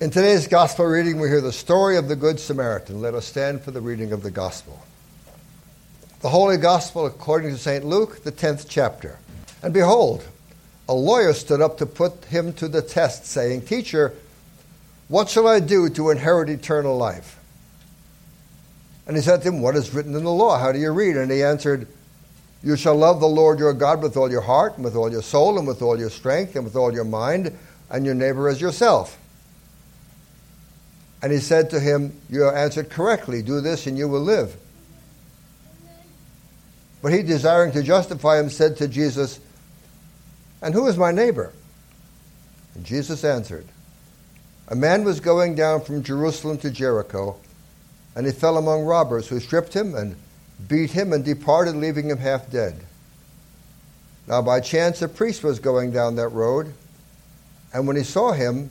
In today's gospel reading, we hear the story of the Good Samaritan. Let us stand for the reading of the gospel. The Holy Gospel according to St. Luke, the 10th chapter. And behold, a lawyer stood up to put him to the test, saying, Teacher, what shall I do to inherit eternal life? And he said to him, What is written in the law? How do you read? And he answered, You shall love the Lord your God with all your heart, and with all your soul, and with all your strength, and with all your mind, and your neighbor as yourself. And he said to him, You have answered correctly. Do this and you will live. But he, desiring to justify him, said to Jesus, And who is my neighbor? And Jesus answered, A man was going down from Jerusalem to Jericho, and he fell among robbers who stripped him and beat him and departed, leaving him half dead. Now, by chance, a priest was going down that road, and when he saw him,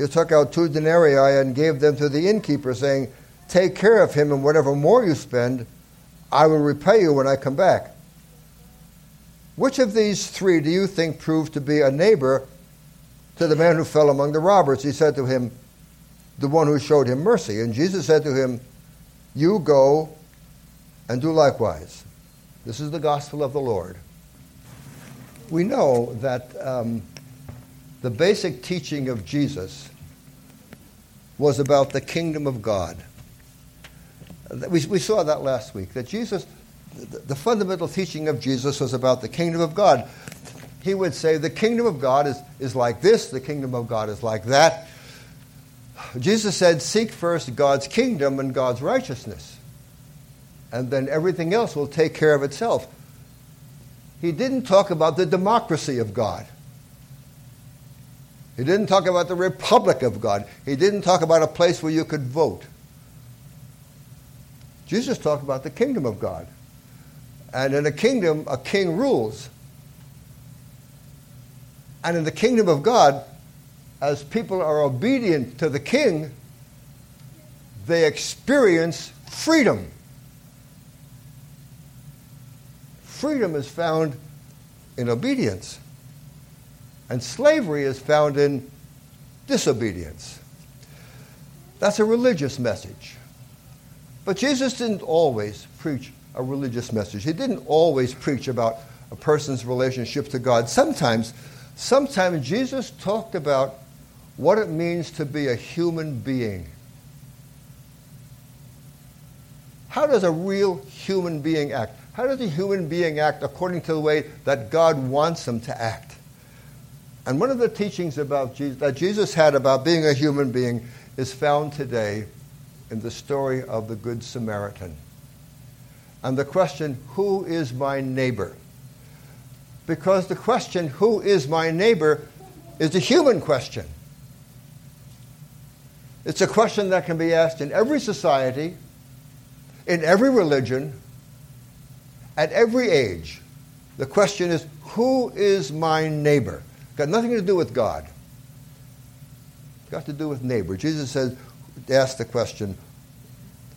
he took out two denarii and gave them to the innkeeper, saying, Take care of him, and whatever more you spend, I will repay you when I come back. Which of these three do you think proved to be a neighbor to the man who fell among the robbers? He said to him, The one who showed him mercy. And Jesus said to him, You go and do likewise. This is the gospel of the Lord. We know that um, the basic teaching of Jesus was about the kingdom of God. We, we saw that last week, that Jesus, the, the fundamental teaching of Jesus was about the kingdom of God. He would say, the kingdom of God is, is like this, the kingdom of God is like that. Jesus said, seek first God's kingdom and God's righteousness, and then everything else will take care of itself. He didn't talk about the democracy of God. He didn't talk about the republic of God. He didn't talk about a place where you could vote. Jesus talked about the kingdom of God. And in a kingdom, a king rules. And in the kingdom of God, as people are obedient to the king, they experience freedom. Freedom is found in obedience. And slavery is found in disobedience. That's a religious message. But Jesus didn't always preach a religious message. He didn't always preach about a person's relationship to God. Sometimes, sometimes Jesus talked about what it means to be a human being. How does a real human being act? How does a human being act according to the way that God wants them to act? And one of the teachings about Jesus, that Jesus had about being a human being is found today in the story of the Good Samaritan. And the question, who is my neighbor? Because the question, who is my neighbor, is a human question. It's a question that can be asked in every society, in every religion, at every age. The question is, who is my neighbor? Got nothing to do with God. Got to do with neighbor. Jesus says, ask the question,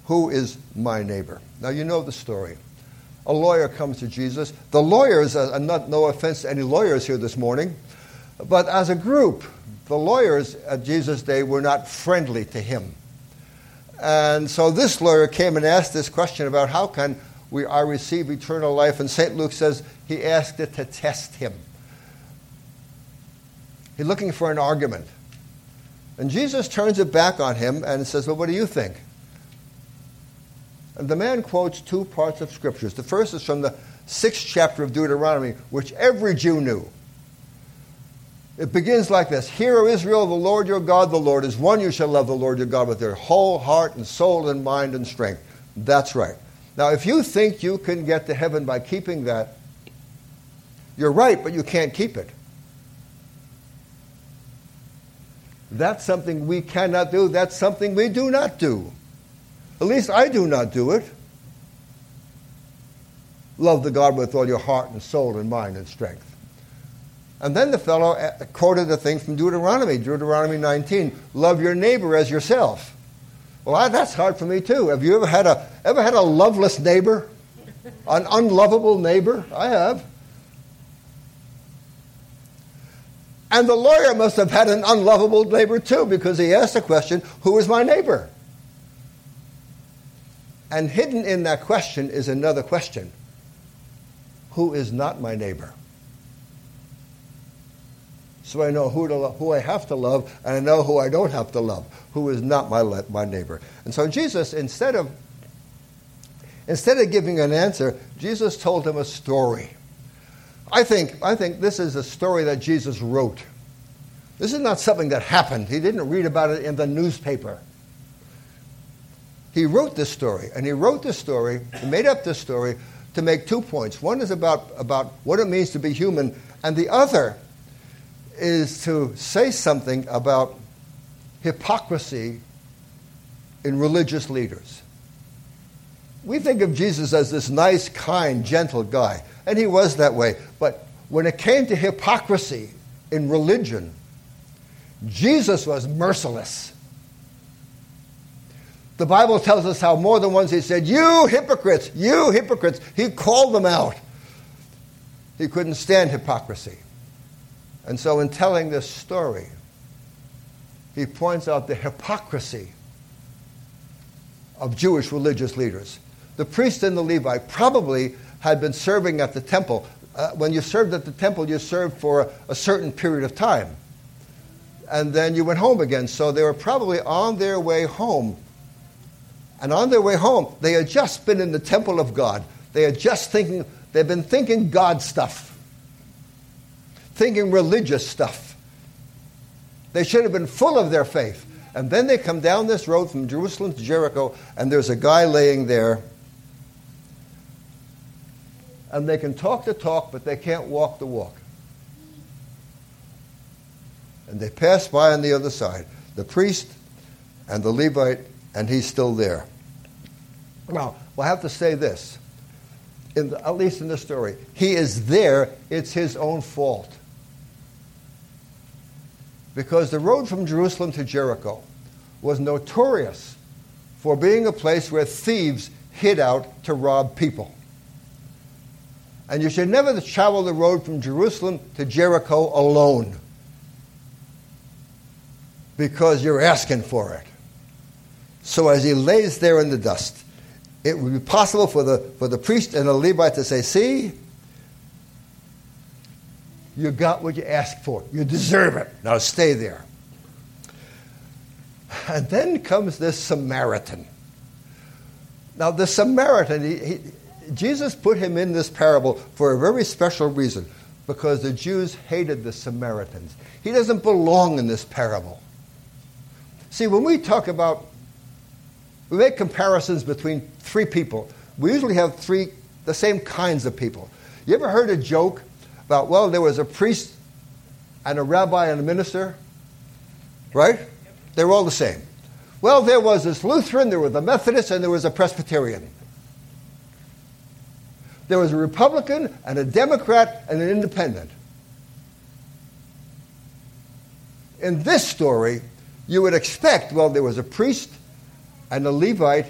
who is my neighbor? Now you know the story. A lawyer comes to Jesus. The lawyers, uh, not, no offense to any lawyers here this morning, but as a group, the lawyers at Jesus' day were not friendly to him. And so this lawyer came and asked this question about how can we I receive eternal life? And St. Luke says he asked it to test him. He's looking for an argument. And Jesus turns it back on him and says, Well, what do you think? And the man quotes two parts of scriptures. The first is from the sixth chapter of Deuteronomy, which every Jew knew. It begins like this Hear, O Israel, the Lord your God, the Lord is one. You shall love the Lord your God with your whole heart and soul and mind and strength. That's right. Now, if you think you can get to heaven by keeping that, you're right, but you can't keep it. That's something we cannot do. That's something we do not do. At least I do not do it. Love the God with all your heart and soul and mind and strength. And then the fellow uh, quoted a thing from Deuteronomy, Deuteronomy 19, love your neighbor as yourself. Well, I, that's hard for me too. Have you ever had a ever had a loveless neighbor? An unlovable neighbor? I have. And the lawyer must have had an unlovable neighbor too, because he asked the question, Who is my neighbor? And hidden in that question is another question Who is not my neighbor? So I know who, to lo- who I have to love, and I know who I don't have to love, who is not my, le- my neighbor. And so Jesus, instead of, instead of giving an answer, Jesus told him a story. I think, I think this is a story that Jesus wrote. This is not something that happened. He didn't read about it in the newspaper. He wrote this story, and he wrote this story, he made up this story to make two points. One is about, about what it means to be human, and the other is to say something about hypocrisy in religious leaders. We think of Jesus as this nice, kind, gentle guy, and he was that way. But when it came to hypocrisy in religion, Jesus was merciless. The Bible tells us how more than once he said, You hypocrites, you hypocrites. He called them out. He couldn't stand hypocrisy. And so, in telling this story, he points out the hypocrisy of Jewish religious leaders. The priest and the Levite probably had been serving at the temple. Uh, when you served at the temple, you served for a, certain period of time. And then you went home again. So they were probably on their way home. And on their way home, they had just been in the temple of God. They had just thinking, they've been thinking God stuff, thinking religious stuff. They should have been full of their faith. And then they come down this road from Jerusalem to Jericho, and there's a guy laying there. And they can talk the talk, but they can't walk the walk. And they pass by on the other side. The priest and the Levite, and he's still there. Now, we'll have to say this, the, at least in the story. He is there, it's his own fault. Because the road from Jerusalem to Jericho was notorious for being a place where thieves hid out to rob people. And you should never travel the road from Jerusalem to Jericho alone because you're asking for it. So as he lays there in the dust, it would be possible for the, for the priest and the Levite to say, See, you got what you asked for. You deserve it. Now stay there. And then comes this Samaritan. Now, the Samaritan, he, he, Jesus put him in this parable for a very special reason because the Jews hated the Samaritans. He doesn't belong in this parable. See, when we talk about, we make comparisons between three people. We usually have three, the same kinds of people. You ever heard a joke about, well, there was a priest and a rabbi and a minister? Right? They were all the same. Well, there was this Lutheran, there was a Methodist, and there was a Presbyterian. There was a Republican and a Democrat and an independent. In this story, you would expect, well, there was a priest and a Levite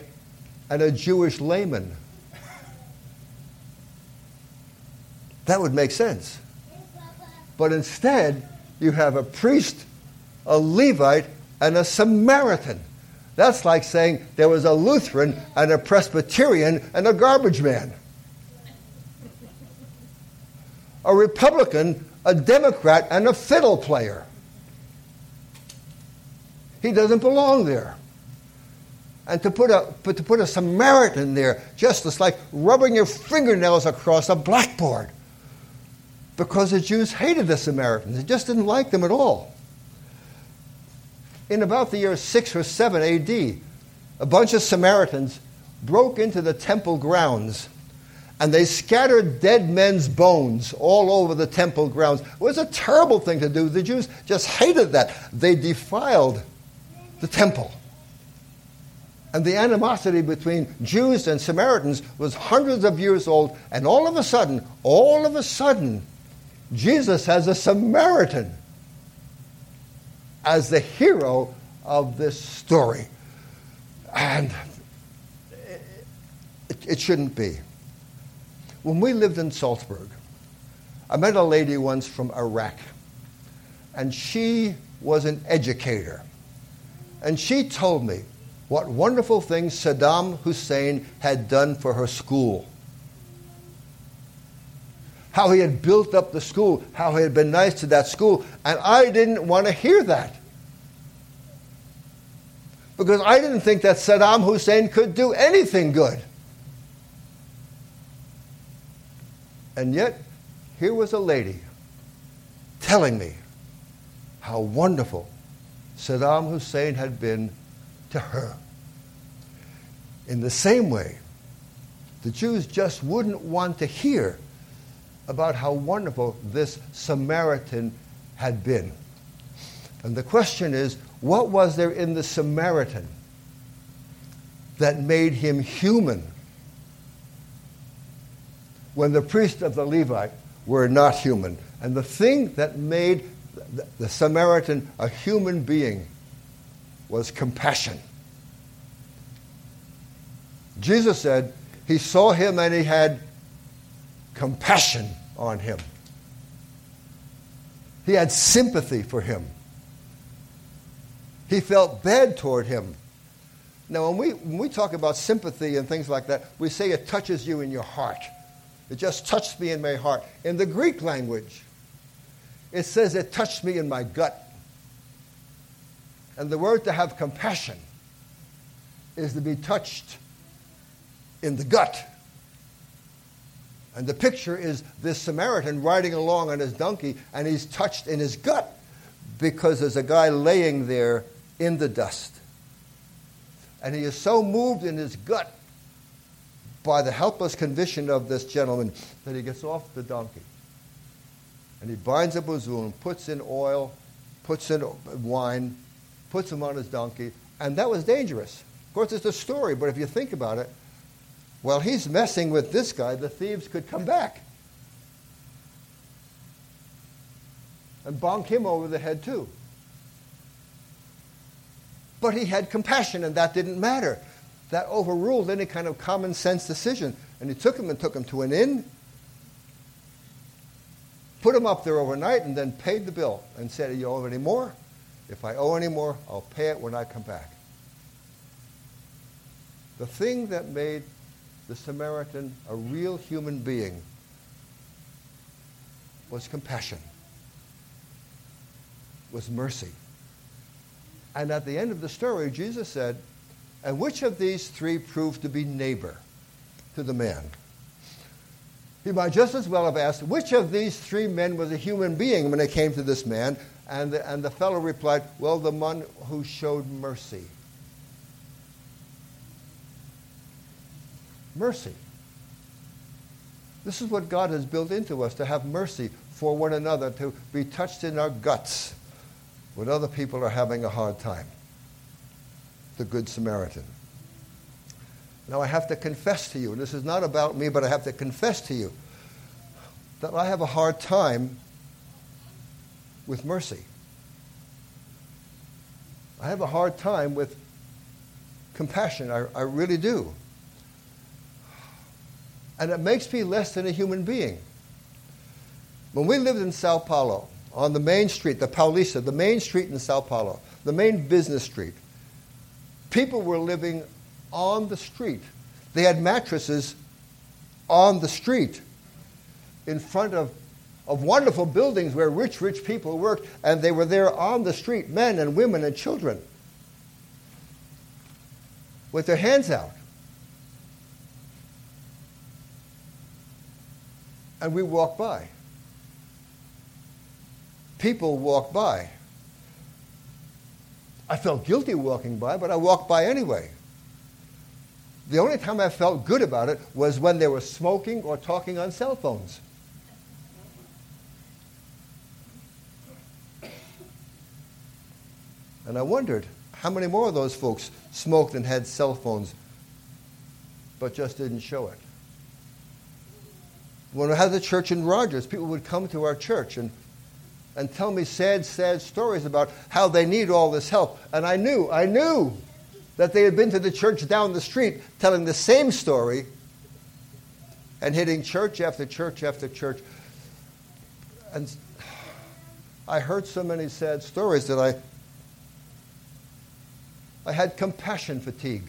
and a Jewish layman. That would make sense. But instead, you have a priest, a Levite, and a Samaritan. That's like saying there was a Lutheran and a Presbyterian and a garbage man. A Republican, a Democrat, and a fiddle player. He doesn't belong there. And to put a, but to put a Samaritan there, just as like rubbing your fingernails across a blackboard. Because the Jews hated the Samaritans. They just didn't like them at all. In about the year 6 or 7 AD, a bunch of Samaritans broke into the temple grounds and they scattered dead men's bones all over the temple grounds. It was a terrible thing to do. The Jews just hated that. They defiled the temple. And the animosity between Jews and Samaritans was hundreds of years old, and all of a sudden, all of a sudden, Jesus has a Samaritan as the hero of this story. And it, it shouldn't be. When we lived in Salzburg, I met a lady once from Iraq, and she was an educator. And she told me what wonderful things Saddam Hussein had done for her school. How he had built up the school, how he had been nice to that school. And I didn't want to hear that. Because I didn't think that Saddam Hussein could do anything good. And yet, here was a lady telling me how wonderful Saddam Hussein had been to her. In the same way, the Jews just wouldn't want to hear about how wonderful this Samaritan had been. And the question is what was there in the Samaritan that made him human when the priest of the Levite were not human? And the thing that made the Samaritan a human being was compassion. Jesus said he saw him and he had compassion on him. He had sympathy for him. He felt bad toward him. Now, when we, when we talk about sympathy and things like that, we say it touches you in your heart. It just touched me in my heart. In the Greek language, it says it touched me in my gut. And the word to have compassion is to be touched in the gut. And the picture is this Samaritan riding along on his donkey, and he's touched in his gut because there's a guy laying there in the dust. And he is so moved in his gut by the helpless condition of this gentleman that he gets off the donkey. And he binds up his wound, puts in oil, puts in wine, puts him on his donkey. And that was dangerous. Of course, it's a story, but if you think about it, while he's messing with this guy, the thieves could come back and bonk him over the head, too. But he had compassion, and that didn't matter. That overruled any kind of common sense decision. And he took him and took him to an inn, put him up there overnight, and then paid the bill and said, you owe any more? If I owe any more, I'll pay it when I come back. The thing that made the Samaritan a real human being was compassion, was mercy. And at the end of the story, Jesus said, And which of these three proved to be neighbor to the man? He might just as well have asked, Which of these three men was a human being when it came to this man? And the, and the fellow replied, Well, the one who showed mercy. Mercy. This is what God has built into us to have mercy for one another, to be touched in our guts when other people are having a hard time. The Good Samaritan. Now, I have to confess to you, and this is not about me, but I have to confess to you that I have a hard time with mercy. I have a hard time with compassion. I, I really do and it makes me less than a human being. When we lived in Sao Paulo, on the main street, the Paulista, the main street in Sao Paulo, the main business street, people were living on the street. They had mattresses on the street in front of, of wonderful buildings where rich, rich people worked, and they were there on the street, men and women and children, with their hands out. and we walk by. People walk by. I felt guilty walking by, but I walked by anyway. The only time I felt good about it was when they were smoking or talking on cell phones. And I wondered how many more of those folks smoked and had cell phones, but just didn't show it. When I had the church in Rogers, people would come to our church and, and tell me sad, sad stories about how they need all this help. And I knew, I knew that they had been to the church down the street telling the same story and hitting church after church after church. And I heard so many sad stories that I, I had compassion fatigue.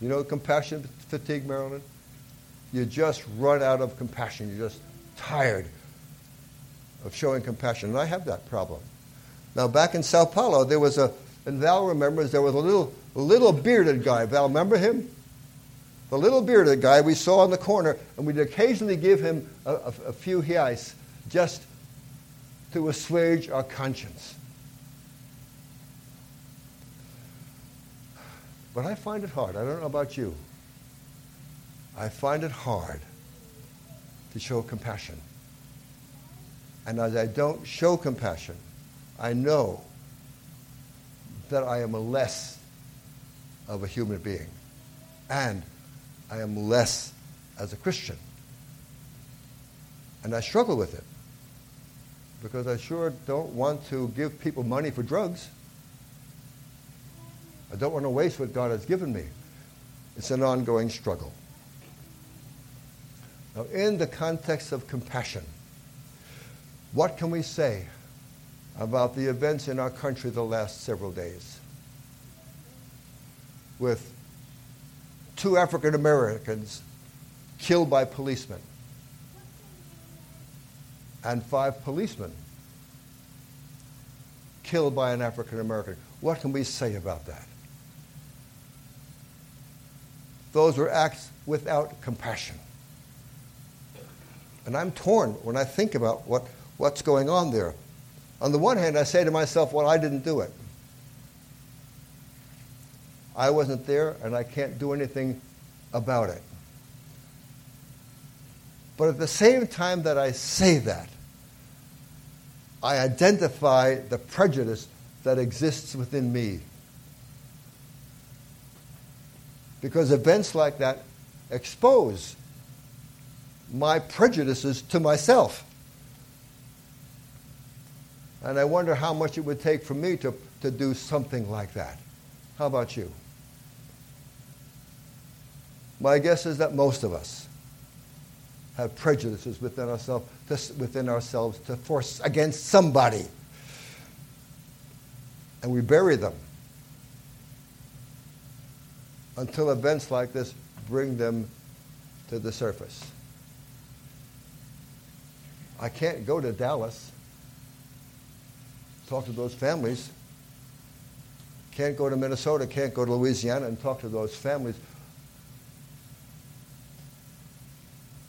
You know compassion fatigue, Marilyn? You just run out of compassion. You're just tired of showing compassion. And I have that problem. Now, back in Sao Paulo, there was a, and Val remembers, there was a little, little bearded guy. Val, remember him? The little bearded guy we saw on the corner, and we'd occasionally give him a, a, a few reais just to assuage our conscience. But I find it hard. I don't know about you. I find it hard to show compassion. And as I don't show compassion, I know that I am less of a human being. And I am less as a Christian. And I struggle with it because I sure don't want to give people money for drugs. I don't want to waste what God has given me. It's an ongoing struggle. Now, in the context of compassion, what can we say about the events in our country the last several days? With two African Americans killed by policemen and five policemen killed by an African American. What can we say about that? Those were acts without compassion. And I'm torn when I think about what, what's going on there. On the one hand, I say to myself, well, I didn't do it. I wasn't there, and I can't do anything about it. But at the same time that I say that, I identify the prejudice that exists within me. Because events like that expose my prejudices to myself. And I wonder how much it would take for me to, to do something like that. How about you? My guess is that most of us have prejudices within ourselves to, within ourselves to force against somebody. And we bury them until events like this bring them to the surface. I can't go to Dallas, talk to those families. Can't go to Minnesota, can't go to Louisiana and talk to those families.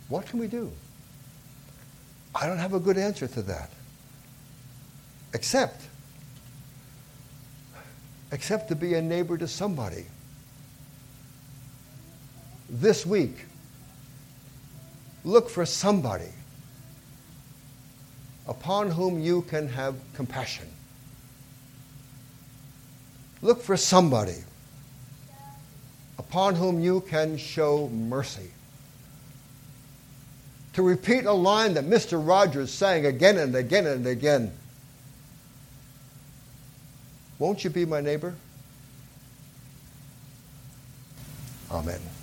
What can we do? I don't have a good answer to that. Except, except to be a neighbor to somebody this week, look for somebody upon whom you can have compassion. Look for somebody upon whom you can show mercy. To repeat a line that Mr. Rogers sang again and again and again Won't you be my neighbor? Amen.